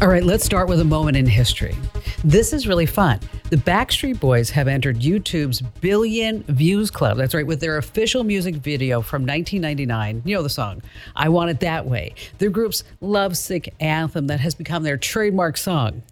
All right, let's start with a moment in history. This is really fun. The Backstreet Boys have entered YouTube's Billion Views Club. That's right, with their official music video from 1999. You know the song, I Want It That Way, their group's lovesick anthem that has become their trademark song.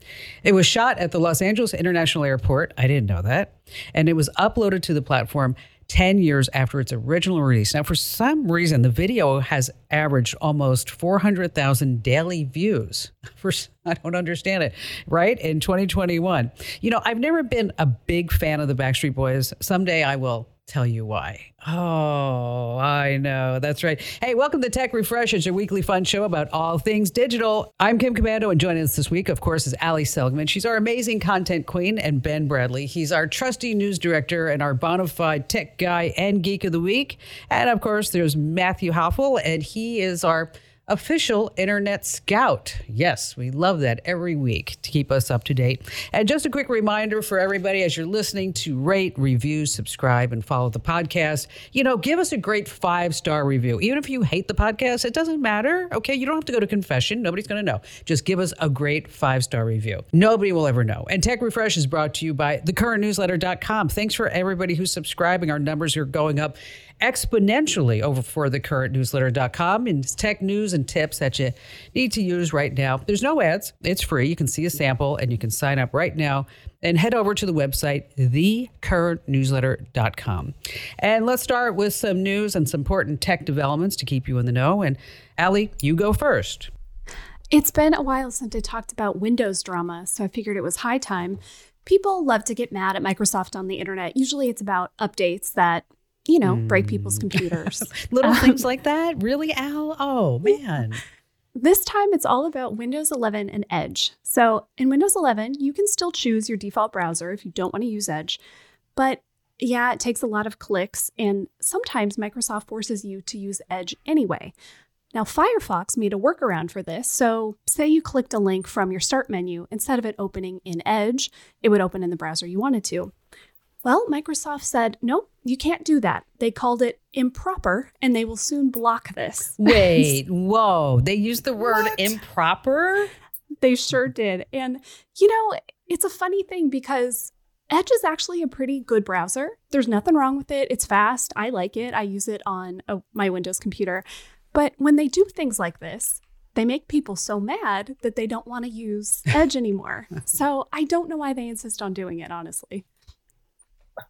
It was shot at the Los Angeles International Airport. I didn't know that. And it was uploaded to the platform 10 years after its original release. Now, for some reason, the video has averaged almost 400,000 daily views. For I don't understand it, right? In 2021. You know, I've never been a big fan of the Backstreet Boys. Someday I will tell you why. Oh, I know. That's right. Hey, welcome to Tech Refresh. It's your weekly fun show about all things digital. I'm Kim Komando, and joining us this week, of course, is Ali Seligman. She's our amazing content queen, and Ben Bradley. He's our trusty news director and our bona fide tech guy and geek of the week. And of course, there's Matthew Hoffel, and he is our official internet scout. Yes, we love that every week to keep us up to date. And just a quick reminder for everybody as you're listening to rate, review, subscribe, and follow the podcast, you know, give us a great five star review. Even if you hate the podcast, it doesn't matter. Okay. You don't have to go to confession. Nobody's going to know. Just give us a great five star review. Nobody will ever know. And Tech Refresh is brought to you by thecurrentnewsletter.com. Thanks for everybody who's subscribing. Our numbers are going up exponentially over for the current newsletter.com and tech news and tips that you need to use right now. There's no ads, it's free. You can see a sample and you can sign up right now and head over to the website, thecurrentnewsletter.com. And let's start with some news and some important tech developments to keep you in the know. And Ali, you go first. It's been a while since I talked about Windows drama, so I figured it was high time. People love to get mad at Microsoft on the internet. Usually it's about updates that you know, break people's hmm. computers. Little um, things like that? Really, Al? Oh, man. This time it's all about Windows 11 and Edge. So in Windows 11, you can still choose your default browser if you don't want to use Edge. But yeah, it takes a lot of clicks, and sometimes Microsoft forces you to use Edge anyway. Now, Firefox made a workaround for this. So, say you clicked a link from your start menu, instead of it opening in Edge, it would open in the browser you wanted to. Well, Microsoft said, nope, you can't do that. They called it improper and they will soon block this. Wait, whoa. They used the word what? improper? They sure did. And, you know, it's a funny thing because Edge is actually a pretty good browser. There's nothing wrong with it. It's fast. I like it. I use it on a, my Windows computer. But when they do things like this, they make people so mad that they don't want to use Edge anymore. so I don't know why they insist on doing it, honestly.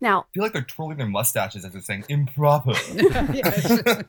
Now, I feel like they're twirling their mustaches as they're saying improper.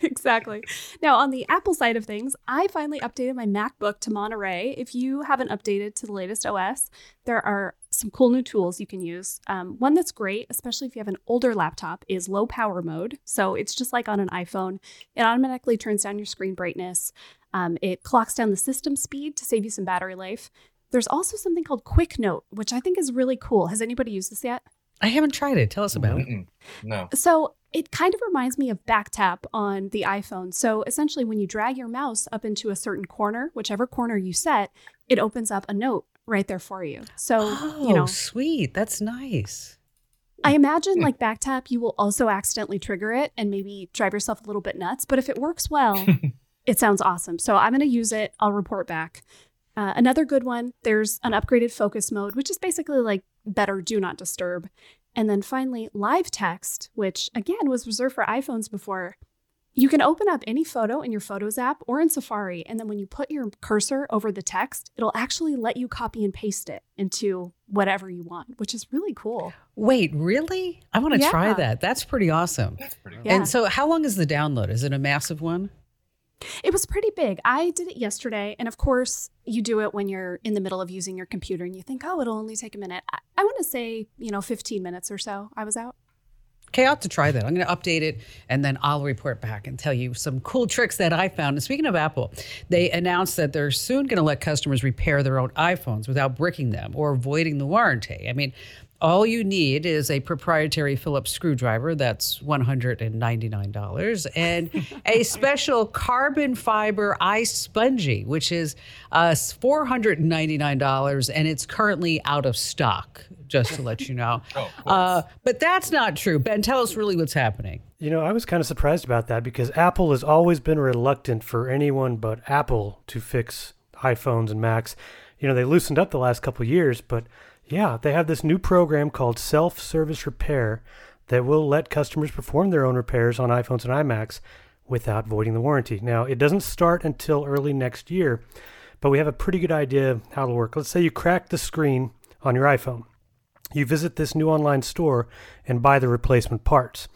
exactly. Now, on the Apple side of things, I finally updated my MacBook to Monterey. If you haven't updated to the latest OS, there are some cool new tools you can use. Um, one that's great, especially if you have an older laptop, is low power mode. So it's just like on an iPhone, it automatically turns down your screen brightness. Um, it clocks down the system speed to save you some battery life. There's also something called Quick Note, which I think is really cool. Has anybody used this yet? I haven't tried it. Tell us about Mm-mm. it. No. So it kind of reminds me of backtap on the iPhone. So essentially, when you drag your mouse up into a certain corner, whichever corner you set, it opens up a note right there for you. So, oh, you know, sweet. That's nice. I imagine like backtap, you will also accidentally trigger it and maybe drive yourself a little bit nuts. But if it works well, it sounds awesome. So I'm going to use it. I'll report back. Uh, another good one, there's an upgraded focus mode, which is basically like better do not disturb. And then finally, live text, which again was reserved for iPhones before. You can open up any photo in your Photos app or in Safari, and then when you put your cursor over the text, it'll actually let you copy and paste it into whatever you want, which is really cool. Wait, really? I want to yeah. try that. That's pretty awesome. That's pretty Yeah. And so, how long is the download? Is it a massive one? It was pretty big. I did it yesterday. And of course, you do it when you're in the middle of using your computer and you think, oh, it'll only take a minute. I, I want to say, you know, 15 minutes or so. I was out. Okay, I'll have to try that. I'm going to update it and then I'll report back and tell you some cool tricks that I found. And speaking of Apple, they announced that they're soon going to let customers repair their own iPhones without bricking them or voiding the warranty. I mean, all you need is a proprietary Phillips screwdriver, that's $199, and a special carbon fiber ice spongy, which is uh, $499, and it's currently out of stock, just to let you know. oh, uh, but that's not true. Ben, tell us really what's happening. You know, I was kind of surprised about that because Apple has always been reluctant for anyone but Apple to fix iPhones and Macs. You know, they loosened up the last couple of years, but yeah, they have this new program called Self Service Repair that will let customers perform their own repairs on iPhones and iMacs without voiding the warranty. Now, it doesn't start until early next year, but we have a pretty good idea how it'll work. Let's say you crack the screen on your iPhone. You visit this new online store and buy the replacement parts.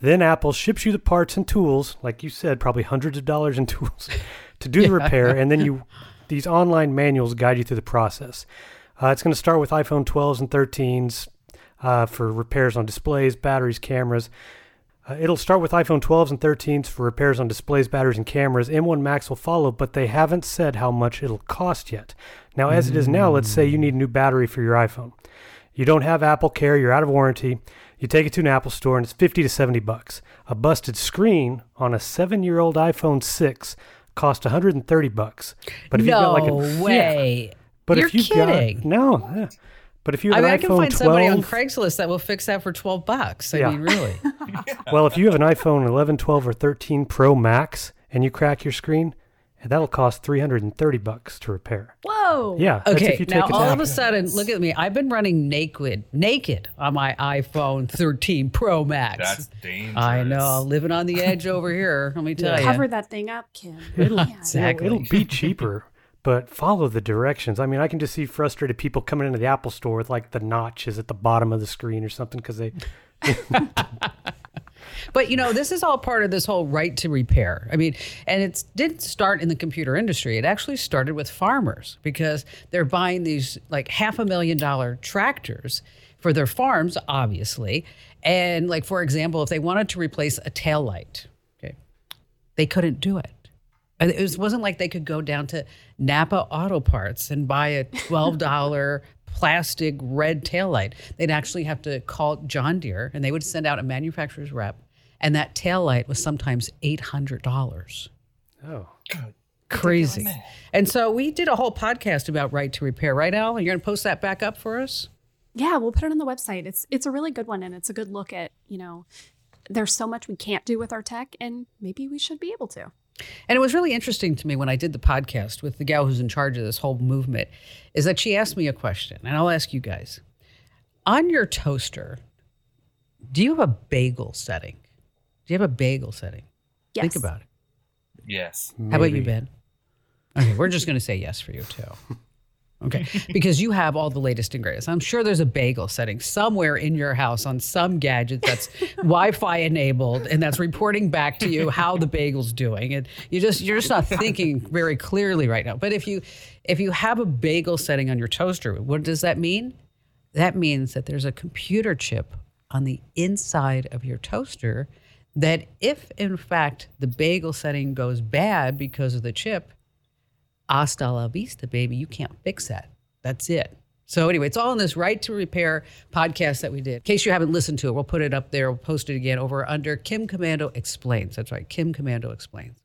Then Apple ships you the parts and tools, like you said, probably hundreds of dollars in tools to do the repair, and then you these online manuals guide you through the process. Uh, it's going to start with iPhone 12s and 13s uh, for repairs on displays, batteries, cameras. Uh, it'll start with iPhone 12s and 13s for repairs on displays, batteries, and cameras. M1 Macs will follow, but they haven't said how much it'll cost yet. Now, as it is now, let's say you need a new battery for your iPhone. You don't have Apple Care, you're out of warranty. You take it to an Apple store and it's 50 to 70 bucks. A busted screen on a 7-year-old iPhone 6 cost 130 bucks. But if no you've got like a yeah, way. But You're if you've kidding. got no, yeah. but if you I mean, an I iPhone can find 12, somebody on Craigslist that will fix that for 12 bucks. I Yeah. mean, really. well, if you have an iPhone 11, 12, or 13 Pro Max and you crack your screen, that'll cost 330 bucks to repair. Whoa. Yeah, that's Okay, if you take now it to all of a sudden, look at me. I've been running naked, naked on my iPhone 13 Pro Max. That's dangerous. I know, living on the edge over here. Let me tell you. Cover that thing up, Kim. It'll, Yeah. Exactly. It'll, it'll be cheaper, but follow the directions. I mean, I can just see frustrated people coming into the Apple store with like the notches at the bottom of the screen or something because they. But you know, this is all part of this whole right to repair. I mean, and it didn't start in the computer industry. It actually started with farmers because they're buying these like half a million dollar tractors for their farms, obviously. And like for example, if they wanted to replace a tail light, okay, they couldn't do it. And It was, wasn't like they could go down to Napa Auto Parts and buy a twelve dollar plastic red taillight. They'd actually have to call John Deere, and they would send out a manufacturer's rep, and that taillight was sometimes eight hundred dollars. Oh, Crazy. And so we did a whole podcast about right to repair, right, Al? And you're going to post that back up for us? Yeah, we'll put it on the website. It's it's a really good one and it's a good look at, you know, there's so much we can't do with our tech and maybe we should be able to. And it was really interesting to me when I did the podcast with the gal who's in charge of this whole movement, is that she asked me a question, and I'll ask you guys. On your toaster, do you have a bagel setting? Do you have a bagel setting? Yes. Think about it. Yes. How about you. Ben? Okay, we're just going to say yes for you too. Okay, because you have all the latest and greatest. I'm sure there's a bagel setting somewhere in your house on some gadget that's Wi-Fi enabled and that's reporting back to you how the bagel's doing. And you just you're just not thinking very clearly right now. But if you if you have a bagel setting on your toaster, what does that mean? That means that there's a computer chip on the inside of your toaster that if in fact the bagel setting goes bad because of the chip, hasta la vista, baby. You can't fix that. That's it. So anyway, it's all in this right to repair podcast that we did. In case you haven't listened to it, we'll put it up there. We'll post it again over under Kim Komando Explains. That's right, Kim Komando Explains.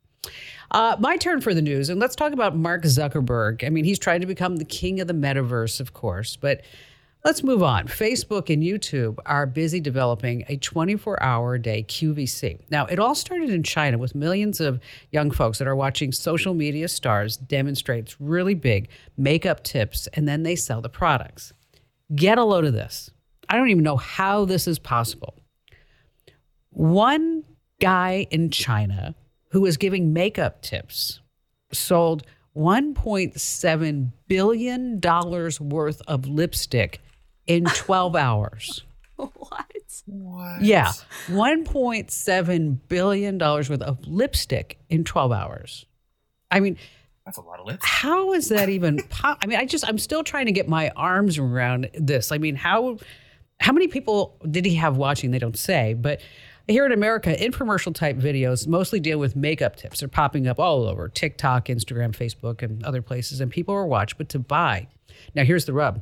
Uh, my turn for the news, and let's talk about Mark Zuckerberg. I mean, he's trying to become the king of the metaverse, of course, but let's move on. Facebook and YouTube are busy developing a 24 hour a day QVC. Now, it all started in China with millions of young folks that are watching social media stars demonstrate really big makeup tips, and then they sell the products. Get a load of this. I don't even know how this is possible. One guy in China who was giving makeup tips sold $1.7 billion worth of lipstick in 12 hours. what? What? Yeah, $1.7 billion worth of lipstick in 12 hours. I mean, That's a lot of lips. how is that even po- I mean, I just I'm still trying to get my arms around this. I mean, how how many people did he have watching? They don't say, but here in America, infomercial type videos mostly deal with makeup tips. They're popping up all over TikTok, Instagram, Facebook, and other places, and people are watched, but to buy. Now, here's the rub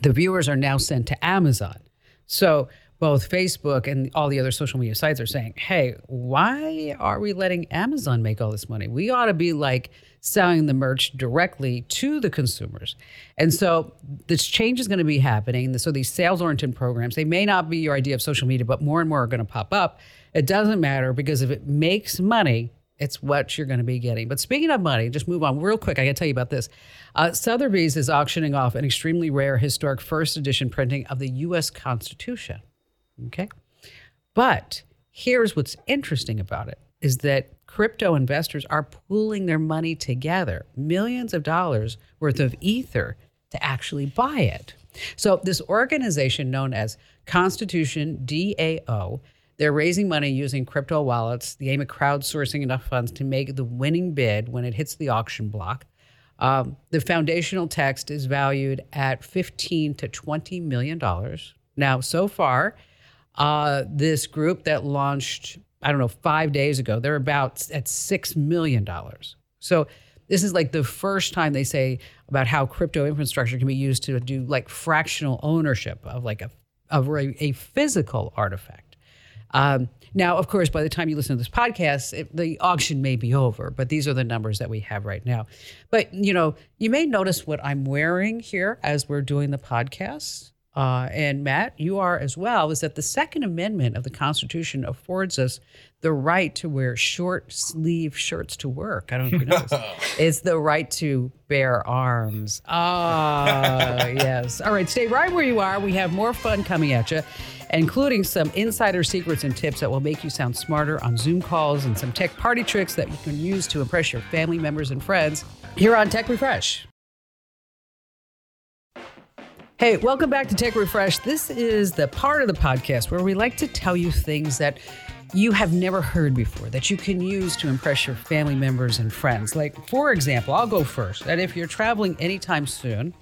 the viewers are now sent to Amazon. So both Facebook and all the other social media sites are saying, hey, why are we letting Amazon make all this money? We ought to be like selling the merch directly to the consumers. And so this change is going to be happening. So these sales oriented programs, they may not be your idea of social media, but more and more are going to pop up. It doesn't matter because if it makes money, It's what you're going to be getting. But speaking of money, just move on real quick. I got to tell you about this. Uh, Sotheby's is auctioning off an extremely rare historic first edition printing of the U.S. Constitution. Okay. But here's what's interesting about it is that crypto investors are pooling their money together, millions of dollars worth of ether to actually buy it. So this organization known as Constitution DAO, they're raising money using crypto wallets. The aim of crowdsourcing enough funds to make the winning bid when it hits the auction block. Um, the foundational text is valued at 15 to 20 million dollars. Now, so far, uh, this group that launched, I don't know, five days ago, they're about at $6 million. So this is like the first time they say about how crypto infrastructure can be used to do like fractional ownership of like a, of a, a physical artifact. Um, now, of course, by the time you listen to this podcast, it, the auction may be over, but these are the numbers that we have right now. But, you know, you may notice what I'm wearing here as we're doing the podcast uh, and Matt, you are as well, is that the Second Amendment of the Constitution affords us the right to wear short sleeve shirts to work. I don't know if you know this. it's the right to bear arms. Ah, yes. All right, stay right where you are. We have more fun coming at you, including some insider secrets and tips that will make you sound smarter on Zoom calls and some tech party tricks that you can use to impress your family members and friends here on Tech Refresh. Hey, welcome back to Tech Refresh. This is the part of the podcast where we like to tell you things that you have never heard before that you can use to impress your family members and friends. Like, for example, I'll go first. That if you're traveling anytime soon,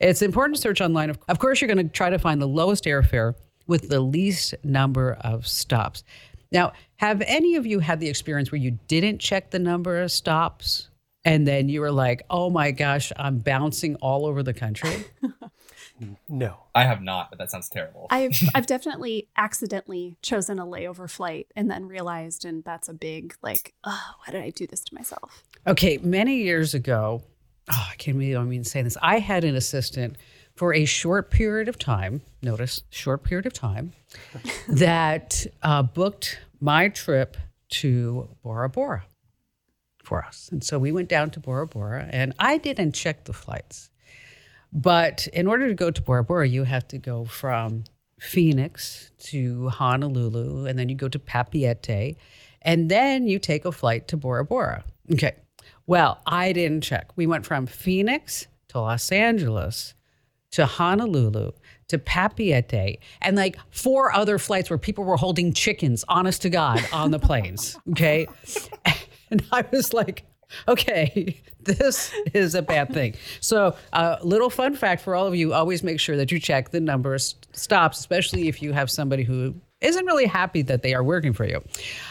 it's important to search online. Of course, you're going to try to find the lowest airfare with the least number of stops. Now, have any of you had the experience where you didn't check the number of stops and then you were like, oh my gosh, I'm bouncing all over the country? No. I have not, but that sounds terrible. I've I've definitely accidentally chosen a layover flight and then realized, and that's a big like, oh, why did I do this to myself? Okay, many years ago, oh, I can't believe I'm even saying this. I had an assistant for a short period of time. Notice short period of time that uh, booked my trip to Bora Bora for us, and so we went down to Bora Bora, and I didn't check the flights. But in order to go to Bora Bora, you have to go from Phoenix to Honolulu, and then you go to Papeete, and then you take a flight to Bora Bora. Okay. Well, I didn't check. We went from Phoenix to Los Angeles to Honolulu to Papeete and like four other flights where people were holding chickens, honest to God, on the planes. Okay. And I was like, okay, this is a bad thing. So, a uh, little fun fact for all of you always make sure that you check the number of stops, especially if you have somebody who isn't really happy that they are working for you.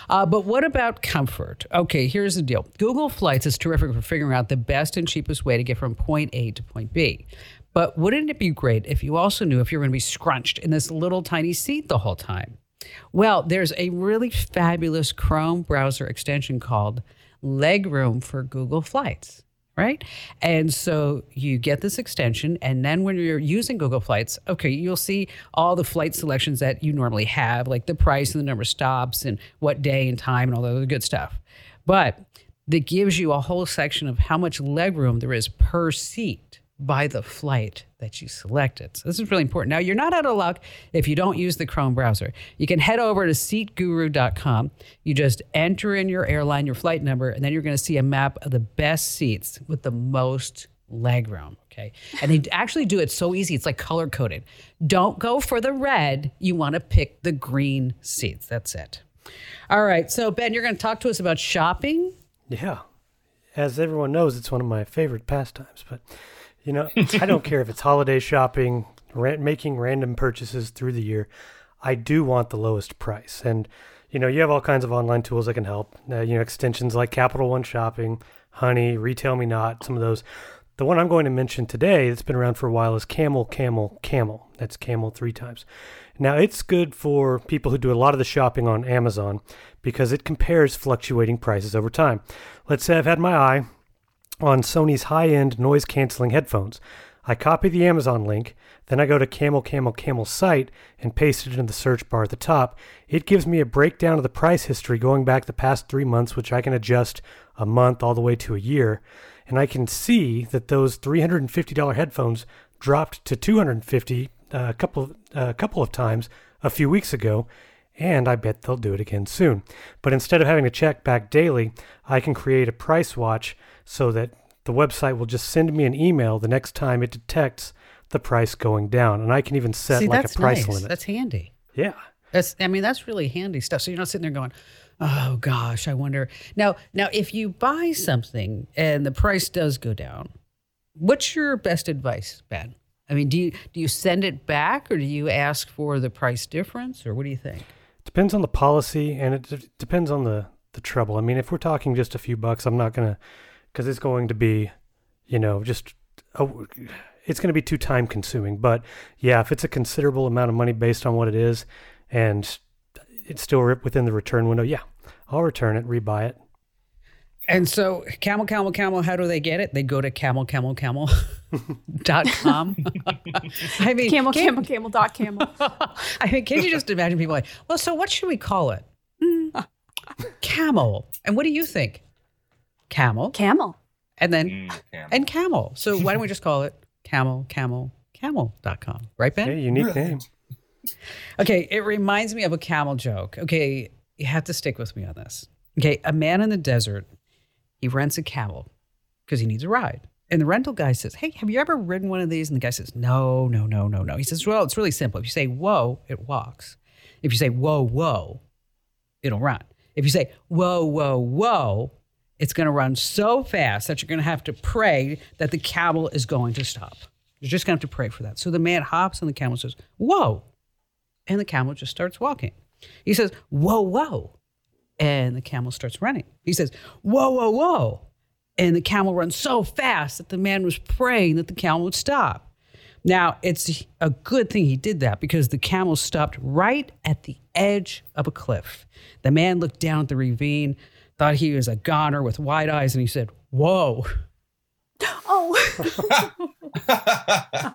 Uh, but what about comfort? Okay, here's the deal Google Flights is terrific for figuring out the best and cheapest way to get from point A to point B. But wouldn't it be great if you also knew if you're going to be scrunched in this little tiny seat the whole time? Well, there's a really fabulous Chrome browser extension called legroom for Google Flights, right? And so you get this extension, and then when you're using Google Flights, okay, you'll see all the flight selections that you normally have, like the price and the number of stops and what day and time and all the other good stuff. But that gives you a whole section of how much legroom there is per seat by the flight that you selected. So this is really important. Now, you're not out of luck if you don't use the Chrome browser. You can head over to seatguru.com. You just enter in your airline, your flight number, and then you're going to see a map of the best seats with the most legroom. Okay. And they actually do it so easy. It's like color coded. Don't go for the red. You want to pick the green seats. That's it. All right. So, Ben, you're going to talk to us about shopping. Yeah. As everyone knows, it's one of my favorite pastimes. But you know, I don't care if it's holiday shopping, making random purchases through the year. I do want the lowest price. And, you know, you have all kinds of online tools that can help. Uh, you know, extensions like Capital One Shopping, Honey, Retail Me Not, some of those. The one I'm going to mention today that's been around for a while is Camel, Camel, Camel. That's Camel three times. Now, it's good for people who do a lot of the shopping on Amazon because it compares fluctuating prices over time. Let's say I've had my eye on Sony's high end noise canceling headphones. I copy the Amazon link, then I go to Camel Camel Camel site and paste it in the search bar at the top. It gives me a breakdown of the price history going back the past three months, which I can adjust a month all the way to a year. And I can see that those $350 headphones dropped to 250 uh, a couple a couple of times a few weeks ago, and I bet they'll do it again soon. But instead of having to check back daily, I can create a price watch so that the website will just send me an email the next time it detects the price going down, and I can even set See, like a price nice. limit. That's handy. yeah. That's I mean that's really handy stuff. So you're not sitting there going, "Oh gosh, I wonder." Now, now if you buy something and the price does go down, what's your best advice, Ben? I mean, do you do you send it back or do you ask for the price difference or what do you think? Depends on the policy, and it d- depends on the the trouble. I mean, if we're talking just a few bucks, I'm not gonna, because it's going to be, you know, just a, it's going to be too time consuming. But yeah, if it's a considerable amount of money based on what it is, and it's still within the return window, yeah, I'll return it, rebuy it. And so camel camel camel how do they get it? They go to camel camel camel dot com. I mean Camel, can- camel, camel, dot camel. I mean, can you just imagine people like, well, so what should we call it? Mm, camel. And what do you think? Camel. Camel. And then, Mm, camel. and camel. So why don't we just call it camel, camel, camel.com? Right, Ben? Hey, unique Right. name. Okay, it reminds me of a camel joke. Okay, you have to stick with me on this. Okay, a man in the desert, he rents a camel because he needs a ride. And the rental guy says, Hey, have you ever ridden one of these? And the guy says, No, no, no, no, no. He says, Well, it's really simple. If you say whoa, it walks. If you say whoa, whoa, it'll run. If you say whoa, whoa, whoa, it's going to run so fast that you're going to have to pray that the camel is going to stop. You're just going to have to pray for that. So the man hops on the camel and says, Whoa. And the camel just starts walking. He says, Whoa, whoa. And the camel starts running. He says, Whoa, whoa, whoa. And the camel runs so fast that the man was praying that the camel would stop. Now, it's a good thing he did that because the camel stopped right at the edge of a cliff. The man looked down at the ravine, thought he was a goner with wide eyes, and he said, Whoa. Oh,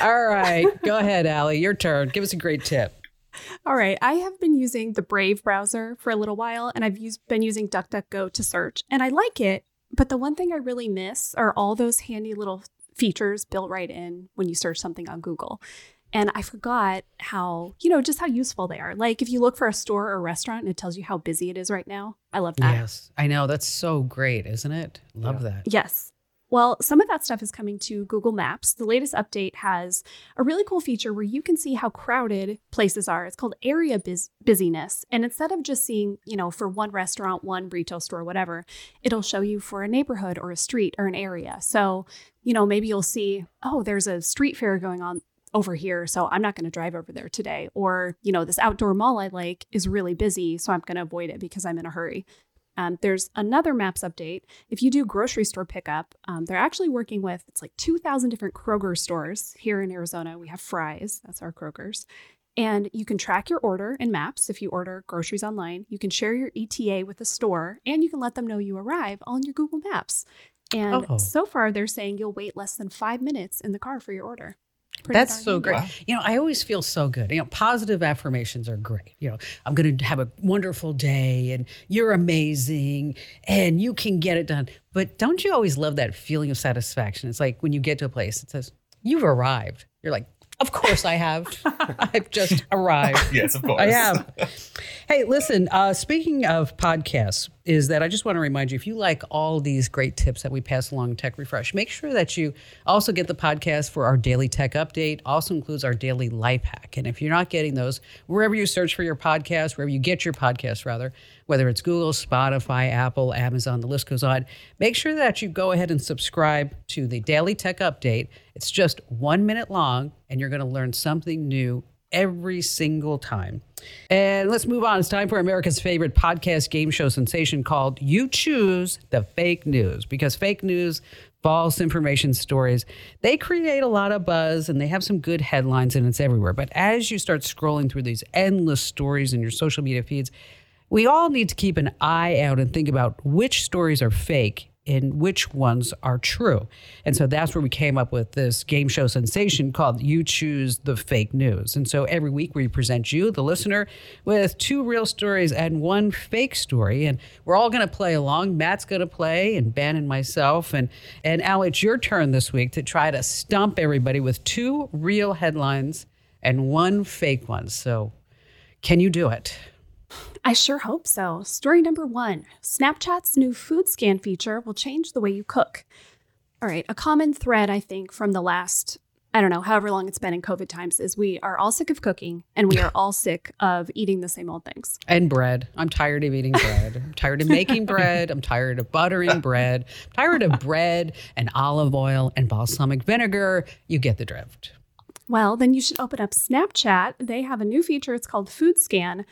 All right, go ahead, Allie. Your turn. Give us a great tip. all right. I have been using the Brave browser for a little while, and I've used been using DuckDuckGo to search, and I like it. But the one thing I really miss are all those handy little features built right in when you search something on Google. And I forgot how, you know, just how useful they are. Like if you look for a store or a restaurant and it tells you how busy it is right now. I love that. Yes, I know. That's so great, isn't it? Love that. Yes. Well, some of that stuff is coming to Google Maps. The latest update has a really cool feature where you can see how crowded places are. It's called area bus- busyness. And instead of just seeing, you know, for one restaurant, one retail store, whatever, it'll show you for a neighborhood or a street or an area. So, you know, maybe you'll see, oh, there's a street fair going on over here, so I'm not going to drive over there today. Or, you know, this outdoor mall I like is really busy, so I'm going to avoid it because I'm in a hurry. Um, there's another Maps update. If you do grocery store pickup, um, they're actually working with it's like 2,000 different Kroger stores here in Arizona. We have Fry's, that's our Kroger's. And you can track your order in Maps if you order groceries online. You can share your ETA with the store, and you can let them know you arrive on your Google Maps. And Oh. so far, they're saying you'll wait less than five minutes in the car for your order. Pretty That's darn so great. Wow. You know, I always feel so good. You know, positive affirmations are great. You know, I'm going to have a wonderful day and you're amazing and you can get it done. But don't you always love that feeling of satisfaction? It's like when you get to a place, it says, You've arrived. You're like, Of course I have. I've just arrived. yes, of course. I have. Hey, listen, uh, speaking of podcasts, is that I just want to remind you if you like all these great tips that we pass along Tech Refresh, make sure that you also get the podcast for our daily tech update, also includes our daily life hack. And if you're not getting those, wherever you search for your podcast, wherever you get your podcast, rather, whether it's Google, Spotify, Apple, Amazon, the list goes on, make sure that you go ahead and subscribe to the daily tech update. It's just one minute long, and you're going to learn something new every single time. And let's move on. It's time for America's favorite podcast game show sensation called You Choose the Fake News because fake news, false information stories, they create a lot of buzz and they have some good headlines and it's everywhere. But as you start scrolling through these endless stories in your social media feeds, we all need to keep an eye out and think about which stories are fake and which ones are true. And so that's where we came up with this game show sensation called You Choose the Fake News. And so every week we present you, the listener, with two real stories and one fake story. And we're all going to play along. Matt's going to play, and Ben and myself. And, and Al, it's your turn this week to try to stump everybody with two real headlines and one fake one. So can you do it? I sure hope so. Story number one Snapchat's new food scan feature will change the way you cook. All right, a common thread, I think, from the last, I don't know, however long it's been in COVID times is we are all sick of cooking and we are all sick of eating the same old things. And bread. I'm tired of eating bread. I'm tired of making bread. I'm tired of buttering bread. I'm tired of bread and olive oil and balsamic vinegar. You get the drift. Well, then you should open up Snapchat. They have a new feature. It's called Food Scan.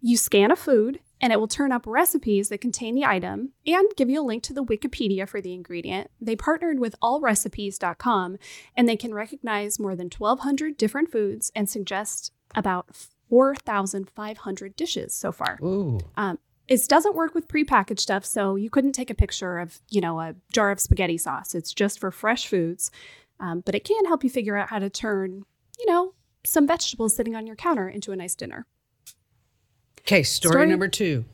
You scan a food and it will turn up recipes that contain the item and give you a link to the Wikipedia for the ingredient. They partnered with allrecipes.com and they can recognize more than 1,200 different foods and suggest about 4,500 dishes so far. Ooh. Um, it doesn't work with prepackaged stuff, so you couldn't take a picture of, you know, a jar of spaghetti sauce. It's just for fresh foods, um, but it can help you figure out how to turn, you know, some vegetables sitting on your counter into a nice dinner. Okay, story, story number two.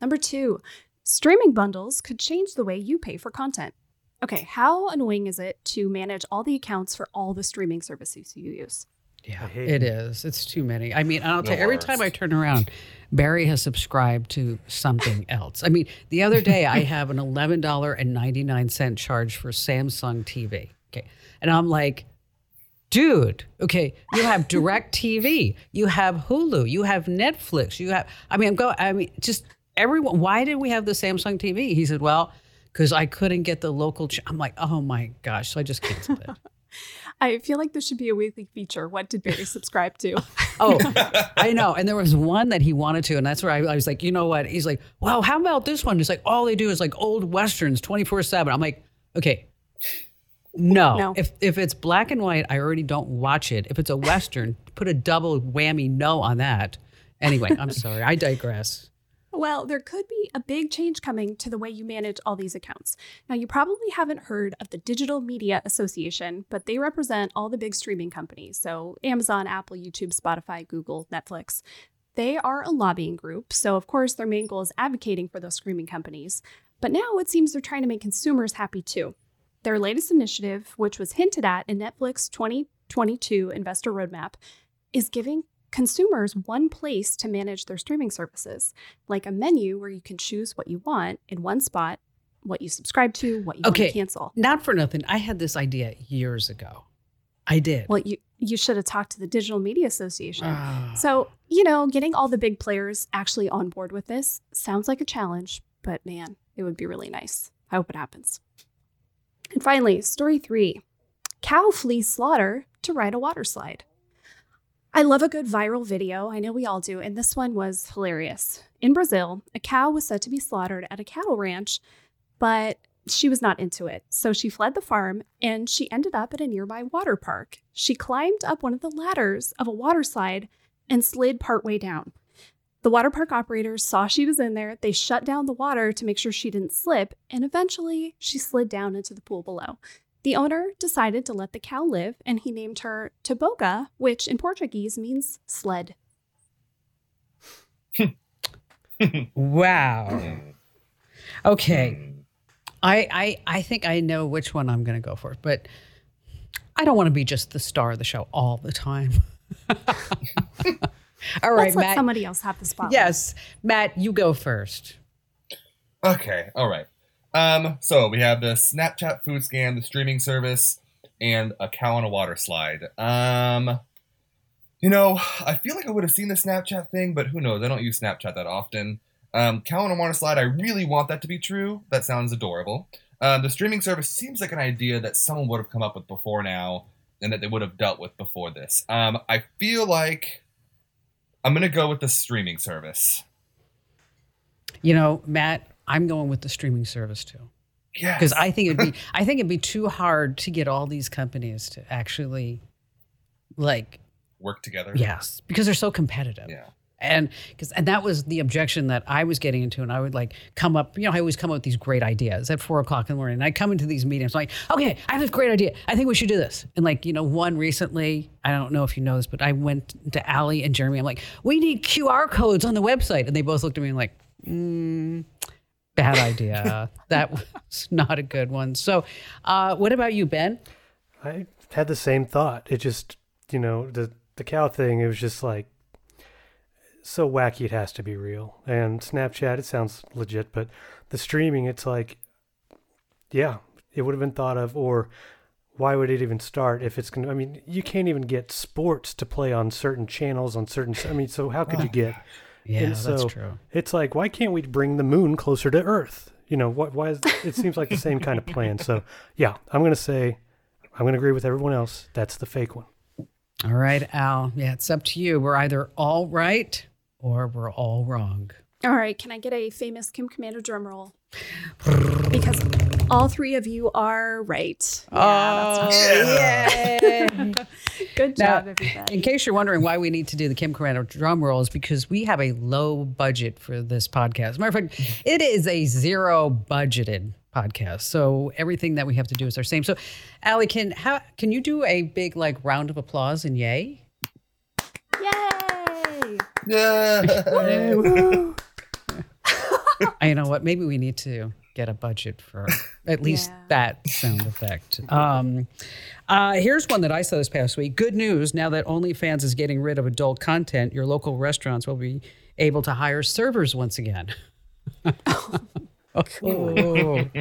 Number two, streaming bundles could change the way you pay for content. Okay, how annoying is it to manage all the accounts for all the streaming services you use? Yeah, it is. It's too many. I mean, I'll tell you, every time I turn around, Barry has subscribed to something else. I mean, the other day I have an $11.99 charge for Samsung TV. Okay. And I'm like, dude, okay, you have DirecTV, you have Hulu, you have Netflix, you have, I mean, I'm going, I mean, just everyone, why did we have the Samsung TV? He said, well, because I couldn't get the local, ch-. I'm like, oh my gosh. So I just canceled it. I feel like this should be a weekly feature. What did Barry subscribe to? oh, I know. And there was one that he wanted to, and that's where I, I, was like, you know what? He's like, well, how about this one? He's like, all they do is like old westerns, twenty four seven. I'm like, okay, no. no. If if it's black and white, I already don't watch it. If it's a western, put a double whammy no on that. Anyway, I'm sorry. I digress. Well, there could be a big change coming to the way you manage all these accounts. Now, you probably haven't heard of the Digital Media Association, but they represent all the big streaming companies. So, Amazon, Apple, YouTube, Spotify, Google, Netflix. They are a lobbying group. So, of course, their main goal is advocating for those streaming companies. But now it seems they're trying to make consumers happy too. Their latest initiative, which was hinted at in Netflix 2022 Investor Roadmap, is giving consumers one place to manage their streaming services, like a menu where you can choose what you want in one spot, what you subscribe to, what you okay. want to cancel. Not for nothing. I had this idea years ago. I did. Well, you you should have talked to the Digital Media Association. Uh, so, you know, getting all the big players actually on board with this sounds like a challenge, but man, it would be really nice. I hope it happens. And finally, story three cow flees slaughter to ride a water slide. I love a good viral video. I know we all do. And this one was hilarious. In Brazil, a cow was said to be slaughtered at a cattle ranch, but she was not into it. So she fled the farm and she ended up at a nearby water park. She climbed up one of the ladders of a water slide and slid partway down. The water park operators saw she was in there. They shut down the water to make sure she didn't slip, and eventually she slid down into the pool below. The owner decided to let the cow live, and he named her Toboga, which in Portuguese means sled. wow. Okay. I, I I think I know which one I'm going to go for, but I don't want to be just the star of the show all the time. All right, Let's Matt. Let somebody else have the spot. Yes, Matt, you go first. Okay, all right. Um, so we have the Snapchat food scan, the streaming service, and a cow on a water slide. Um, you know, I feel like I would have seen the Snapchat thing, but who knows? I don't use Snapchat that often. Um, cow on a water slide, I really want that to be true. That sounds adorable. Um, the streaming service seems like an idea that someone would have come up with before now, and that they would have dealt with before this. Um, I feel like I'm gonna go with the streaming service. You know, Matt, I'm going with the streaming service too. Yeah. Because I think it'd be I think it'd be too hard to get all these companies to actually like work together. Yes. Because they're so competitive. Yeah. And because and that was the objection that I was getting into, and I would like come up, you know, I always come up with these great ideas at four o'clock in the morning. And I come into these meetings like, okay, I have this great idea. I think we should do this. And like, you know, one recently, I don't know if you know this, but I went to Allie and Jeremy. I'm like, we need QR codes on the website, and they both looked at me and like, mm, bad idea. that was not a good one. So, uh, what about you, Ben? I had the same thought. It just, you know, the the cow thing. It was just like so wacky it has to be real. And Snapchat, it sounds legit, but the streaming, it's like, yeah, it would have been thought of, or why would it even start if it's going to, I mean, you can't even get sports to play on certain channels on certain, I mean, so how could you get, Yeah, and that's true. it's like, why can't we bring the moon closer to Earth? You know, what, why is, it seems like the same kind of plan. So yeah, I'm going to say, I'm going to agree with everyone else. That's the fake one. All right, Al. Yeah, it's up to you. We're either all right or we're all wrong. All right, can I get a famous Kim Komando drum roll? Because all three of you are right. Oh, Yeah, that's yay. good Now, job, everybody. In case you're wondering why we need to do the Kim Komando drum roll, is because we have a low budget for this podcast. As a matter of fact, it is a zero budgeted podcast. So everything that we have to do is our same. So, Allie, can how can you do a big like round of applause and yay? Yay! Yeah. I you know what? Maybe we need to get a budget for at least Yeah. that sound effect. Um, uh, here's one that I saw this past week. Good news! Now that OnlyFans is getting rid of adult content, your local restaurants will be able to hire servers once again. Oh.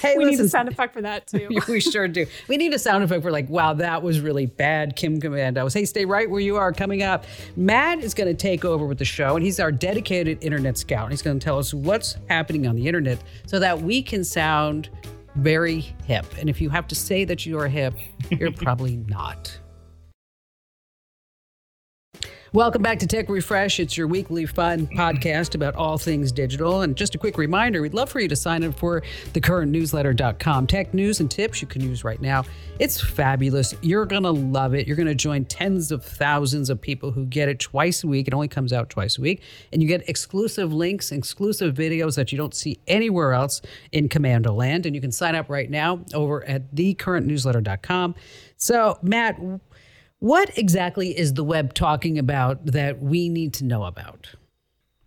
Hey, We need a sound effect for that too. we sure do. We need a sound effect for like, wow, that was really bad, Kim Komandos. Hey, stay right where you are. Coming up, Matt is going to take over with the show, and he's our dedicated internet scout. And he's going to tell us what's happening on the internet so that we can sound very hip. And if you have to say that you are hip, you're probably not. Welcome back to Tech Refresh. It's your weekly fun podcast about all things digital. And just a quick reminder we'd love for you to sign up for thecurrentnewsletter.com tech news and tips you can use right now. It's fabulous. You're going to love it. You're going to join tens of thousands of people who get it twice a week. It only comes out twice a week. And you get exclusive links, exclusive videos that you don't see anywhere else in Komando Land. And you can sign up right now over at thecurrentnewsletter.com. So, Matt, what exactly is the web talking about that we need to know about?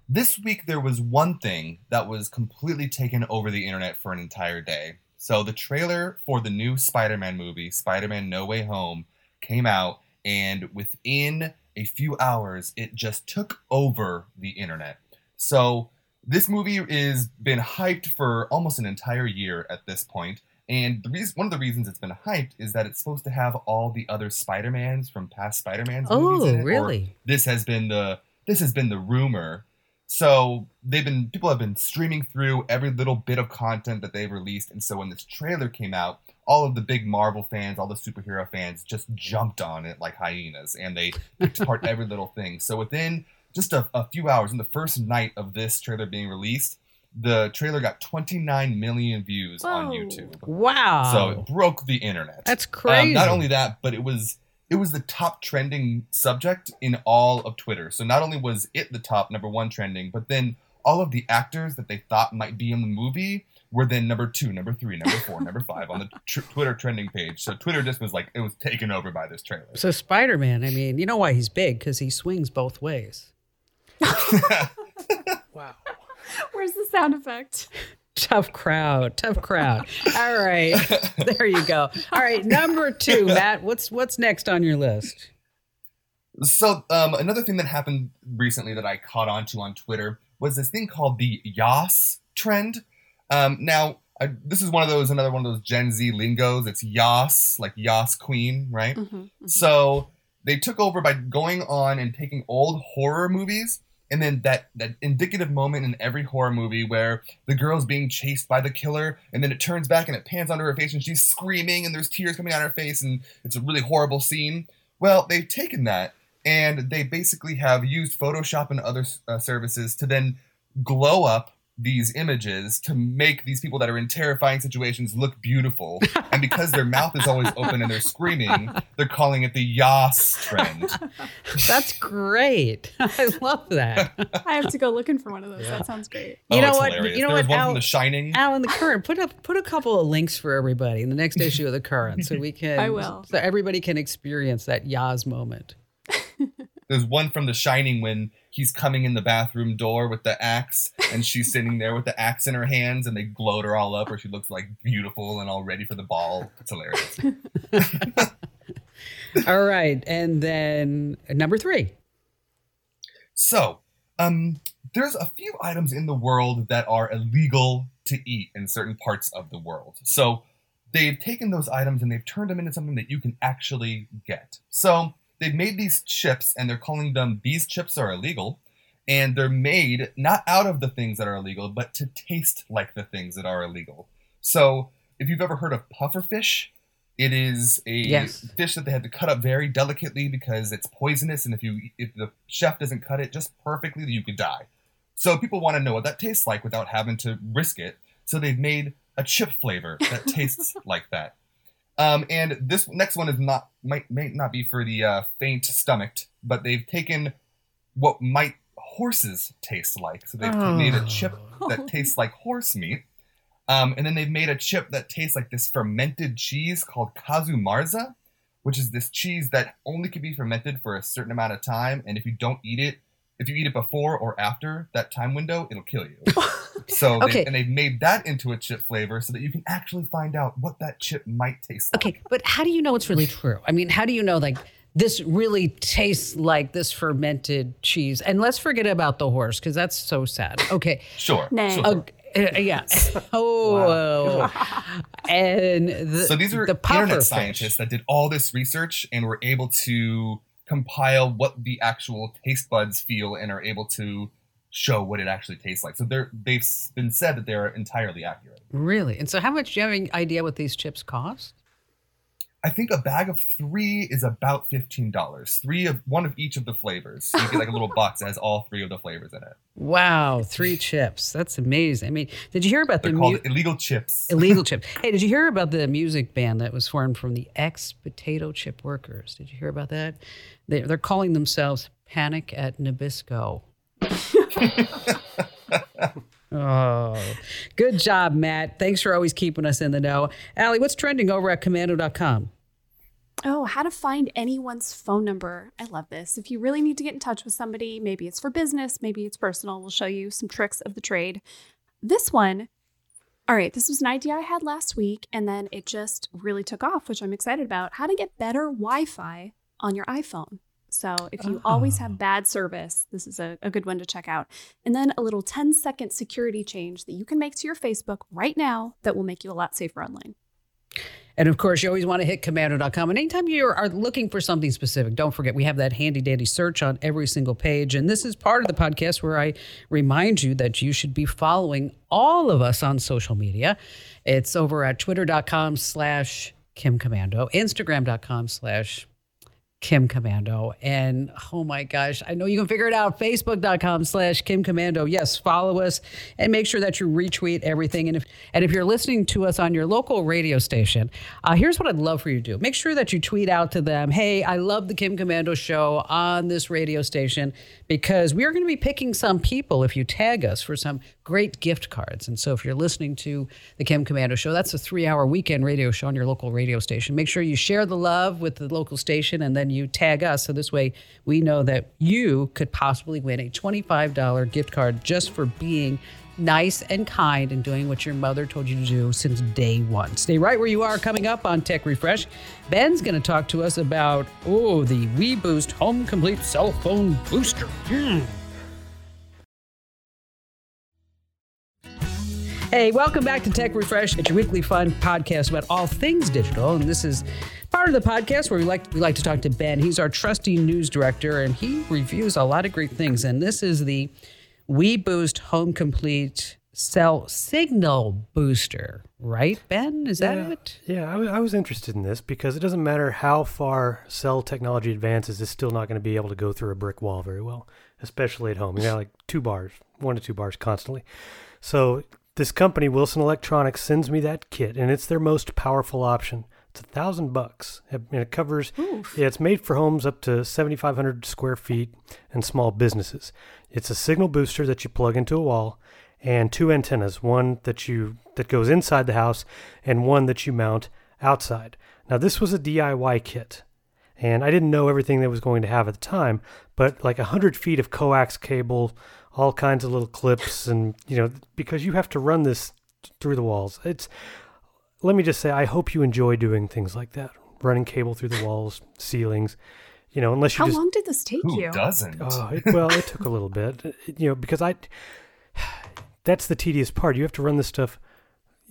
This week there was one thing that was completely taken over the internet for an entire day. So the trailer for the new Spider-Man movie, Spider-Man No Way Home, came out and within a few hours it just took over the internet. So this movie is been hyped for almost an entire year at this point. And the reason, one of the reasons it's been hyped is that it's supposed to have all the other Spider-Mans from past Spider-Man's oh, movies in Oh, really? this has been the this has been the rumor. So they've been people have been streaming through every little bit of content that they've released, and so when this trailer came out, all of the big Marvel fans, all the superhero fans, just jumped on it like hyenas, and they picked apart every little thing. So within just a, a few hours, in the first night of this trailer being released, the trailer got 29 million views on YouTube. Wow. So it broke the internet. That's crazy. Um, not only that, but it was it was the top trending subject in all of Twitter. So not only was it the top number one trending, but then all of the actors that they thought might be in the movie were then number two, number three, number four, number five on the tr- Twitter trending page. So Twitter just was like it was taken over by this trailer. so Spider Man, I mean, you know why he's big? Because he swings both ways. Wow. Where's the sound effect? Tough crowd, tough crowd. All right, there you go. All right, number two, Matt. What's what's next on your list? So um, another thing that happened recently that I caught on to on Twitter was this thing called the Yas trend. Um, now I, this is one of those another one of those Gen Z lingos. It's Yas, like Yas Queen, right? Mhm, mhm. So they took over by going on and taking old horror movies and then that that indicative moment in every horror movie where the girl's being chased by the killer and then it turns back and it pans onto her face and she's screaming and there's tears coming out of her face and it's a really horrible scene. Well, they've taken that and they basically have used Photoshop and other uh, services to then glow up these images to make these people that are in terrifying situations look beautiful. and because their mouth is always open and they're screaming, they're calling it the Yas trend. That's great. I love that. I have to go looking for one of those. That sounds great. You Oh, know what? hilarious. You know there what, one Al- from The Shining. Alan, the current put up put a couple of links for everybody in the next issue of the current, so we can. I will. So everybody can experience that Yas moment. There's one from The Shining when he's coming in the bathroom door with the axe, and she's sitting there with the axe in her hands, and they gloat her all up, where she looks like beautiful and all ready for the ball. It's hilarious. All right, and then number three. So, um, there's a few items in the world that are illegal to eat in certain parts of the world. So, they've taken those items and they've turned them into something that you can actually get. So, they've made these chips and they're calling them these chips are illegal. And they're made not out of the things that are illegal, but to taste like the things that are illegal. So, if you've ever heard of puffer fish, it is a Yes. fish that they had to cut up very delicately because it's poisonous, and if you if the chef doesn't cut it just perfectly, you could die. So people want to know what that tastes like without having to risk it. So they've made a chip flavor that tastes like that. Um, and this next one is not might may not be for the uh, faint stomached, but they've taken what might horses taste like. So they've made a chip that tastes like horse meat. Um, and then they've made a chip that tastes like this fermented cheese called casu marzu, which is this cheese that only can be fermented for a certain amount of time. And if you don't eat it, if you eat it before or after that time window, it'll kill you. so, they- Okay. and they've made that into a chip flavor so that you can actually find out what that chip might taste like. Okay, but how do you know it's really true? I mean, how do you know like this really tastes like this fermented cheese? And let's forget about the horse because that's so sad. Okay. Sure. Nay. sure. Uh, uh, yeah. Oh, and the, so these are the puffer internet fish. scientists that did all this research and were able to compile what the actual taste buds feel and are able to show what it actually tastes like. So they're they've been said that they're entirely accurate. Really? And so, how much do you have any idea what these chips cost? I think a bag of three is about fifteen dollars. Three of one of each of the flavors. So you get like a little box that has all three of the flavors in it. Wow, three chips. That's amazing. I mean, did you hear about They're the called mu- illegal chips. illegal chips? Hey, did you hear about the music band that was formed from the ex potato chip workers? Did you hear about that? They're calling themselves Panic at Nabisco. oh, good job, Matt. Thanks for always keeping us in the know. Allie, what's trending over at komando.com? Oh, how to find anyone's phone number. I love this. If you really need to get in touch with somebody, maybe it's for business, maybe it's personal, we'll show you some tricks of the trade. This one, all right, this was an idea I had last week, and then it just really took off, which I'm excited about. How to get better Wi Fi on your iPhone. So if you always have oh. bad service, this is a, a good one to check out. And then a little 10 second security change that you can make to your Facebook right now that will make you a lot safer online. And of course, you always want to hit komando.com. And anytime you are looking for something specific, don't forget we have that handy dandy search on every single page. And this is part of the podcast where I remind you that you should be following all of us on social media. It's over at twitter.com slash Kim Komando, Instagram.com slash Kim Komando. And oh my gosh, I know you can figure it out. Facebook.com slash Kim Komando. Yes, follow us and make sure that you retweet everything. And if and if you're listening to us on your local radio station, uh, here's what I'd love for you to do. Make sure that you tweet out to them, hey, I love the Kim Komando show on this radio station because we are going to be picking some people if you tag us for some great gift cards. And so if you're listening to the Kim Komando show, that's a three hour weekend radio show on your local radio station. Make sure you share the love with the local station and then you tag us. So this way we know that you could possibly win a $25 gift card just for being nice and kind and doing what your mother told you to do since day one. Stay right where you are coming up on Tech Refresh. Ben's going to talk to us about, oh, the WeBoost Home Complete Cell Phone Booster. Hmm. Hey, welcome back to Tech Refresh. It's your weekly fun podcast about all things digital. And this is part of the podcast where we like we like to talk to Ben. He's our trusty news director and he reviews a lot of great things. And this is the WeBoost Home Complete Cell Signal Booster, right, Ben? Is that it? Yeah, I I was interested in this because it doesn't matter how far cell technology advances, it's still not going to be able to go through a brick wall very well, especially at home. You got like two bars, one to two bars constantly. So this company, Wilson Electronics, sends me that kit, and it's their most powerful option. It's a thousand bucks, and it covers. Yeah, it's made for homes up to 7,500 square feet and small businesses. It's a signal booster that you plug into a wall, and two antennas, one that you that goes inside the house, and one that you mount outside. Now this was a DIY kit, and I didn't know everything that was going to have at the time, but like a hundred feet of coax cable, all kinds of little clips, and you know because you have to run this through the walls. It's let me just say, I hope you enjoy doing things like that, running cable through the walls, ceilings. You know, unless you How just long did this take Who you? doesn't? Oh, it, well, it took a little bit, uh, It- you know, because I. That's the tedious part. You have to run this stuff,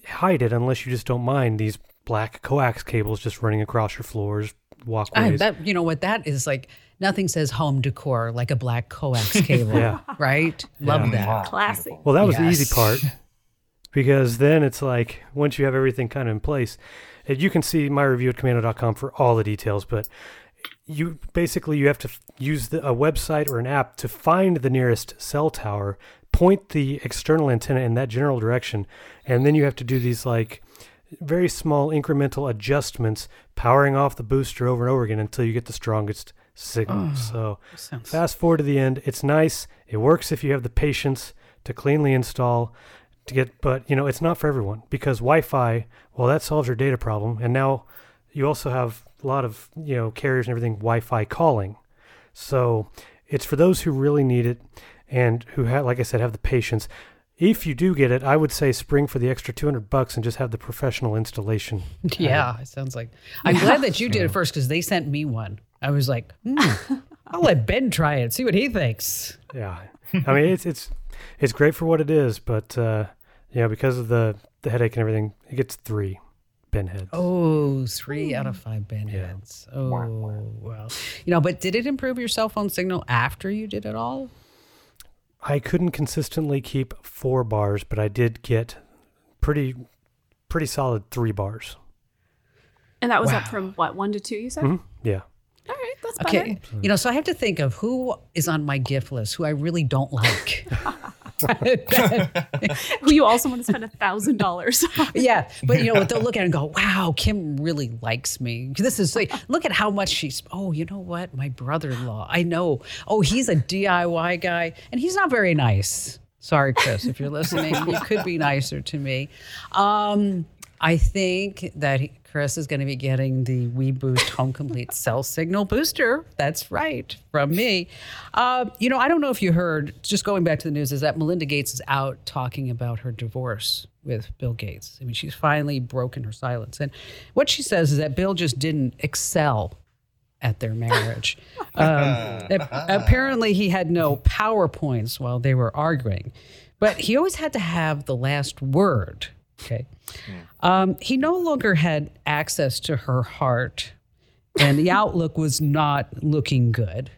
hide it unless you just don't mind these black coax cables just running across your floors, Walkways. that you know what that is like. Nothing says home decor like a black coax cable, Yeah. right? Love Mm, that. wow, Classy. well, that was the easy part because then it's like once you have everything kind of in place, and you can see my review at komando.com for all the details, but you basically you have to f- use the, a website or an app to find the nearest cell tower point the external antenna in that general direction and then you have to do these like very small incremental adjustments powering off the booster over and over again until you get the strongest signal. So Sounds- fast forward to the end. It's nice. It works if you have the patience to cleanly install to get but you know it's not for everyone because wi-fi well that solves your data problem. And now you also have a lot of you know carriers and everything wi-fi calling. So it's for those who really need it and who have like i said have the patience if you do get it i would say spring for the extra 200 bucks and just have the professional installation Yeah, it sounds like. I'm glad that you did it first because they sent me one. I was like, hmm, I'll let Ben try it, see what he thinks. yeah i mean it's it's it's great for what it is but uh yeah because of the the headache and everything it gets three ben heads Oh, three out of five Ben Yeah. heads. Oh, well. You know, but did it improve your cell phone signal after you did it all? I couldn't consistently keep four bars, but I did get pretty pretty solid three bars. And that was Wow. up from what, one to two, you said? Mhm. Yeah. All right, that's better. Okay. You know, so I have to think of who is on my gift list who I really don't like. Who you also want to spend a thousand dollars yeah, but you know what? They'll look at it and go, "Wow, Kim really likes me." This is like, look at how much she's. Oh, you know what? My brother-in-law. I know. Oh, he's a DIY guy, and he's not very nice. Sorry, Chris, if you're listening, you could be nicer to me. Um, I think that he, Chris is going to be getting the We Boost Home Complete Cell Signal Booster. That's right, from me. Uh, you know, I don't know if you heard, just going back to the news, is that Melinda Gates is out talking about her divorce with Bill Gates. I mean, she's finally broken her silence. And what she says is that Bill just didn't excel at their marriage. Um, apparently, he had no PowerPoints while they were arguing, but he always had to have the last word. Okay. Um, he no longer had access to her heart, and the outlook was not looking good.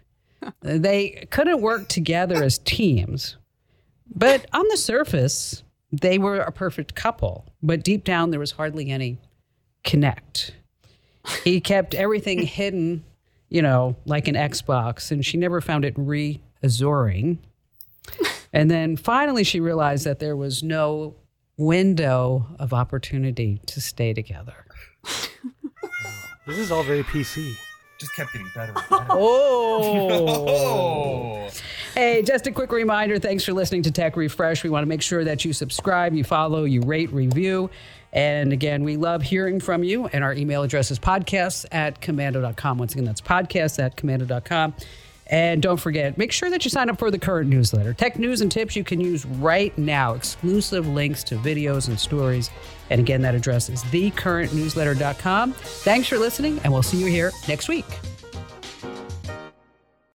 They couldn't work together as teams, but on the surface, they were a perfect couple. But deep down, there was hardly any connect. He kept everything hidden, you know, like an Xbox, and she never found it reassuring. And then finally, she realized that there was no window of opportunity to stay together. This is all very PC. Just kept getting better and better. Oh. Oh. Hey, just a quick reminder thanks for listening to Tech Refresh. We want to make sure that you subscribe, you follow, you rate, review. And again, we love hearing from you. And our email address is podcasts at komando.com. Once again, that's podcasts at komando.com. And don't forget, make sure that you sign up for the current newsletter. Tech news and tips you can use right now, exclusive links to videos and stories. And again, that address is thecurrentnewsletter.com. Thanks for listening, and we'll see you here next week.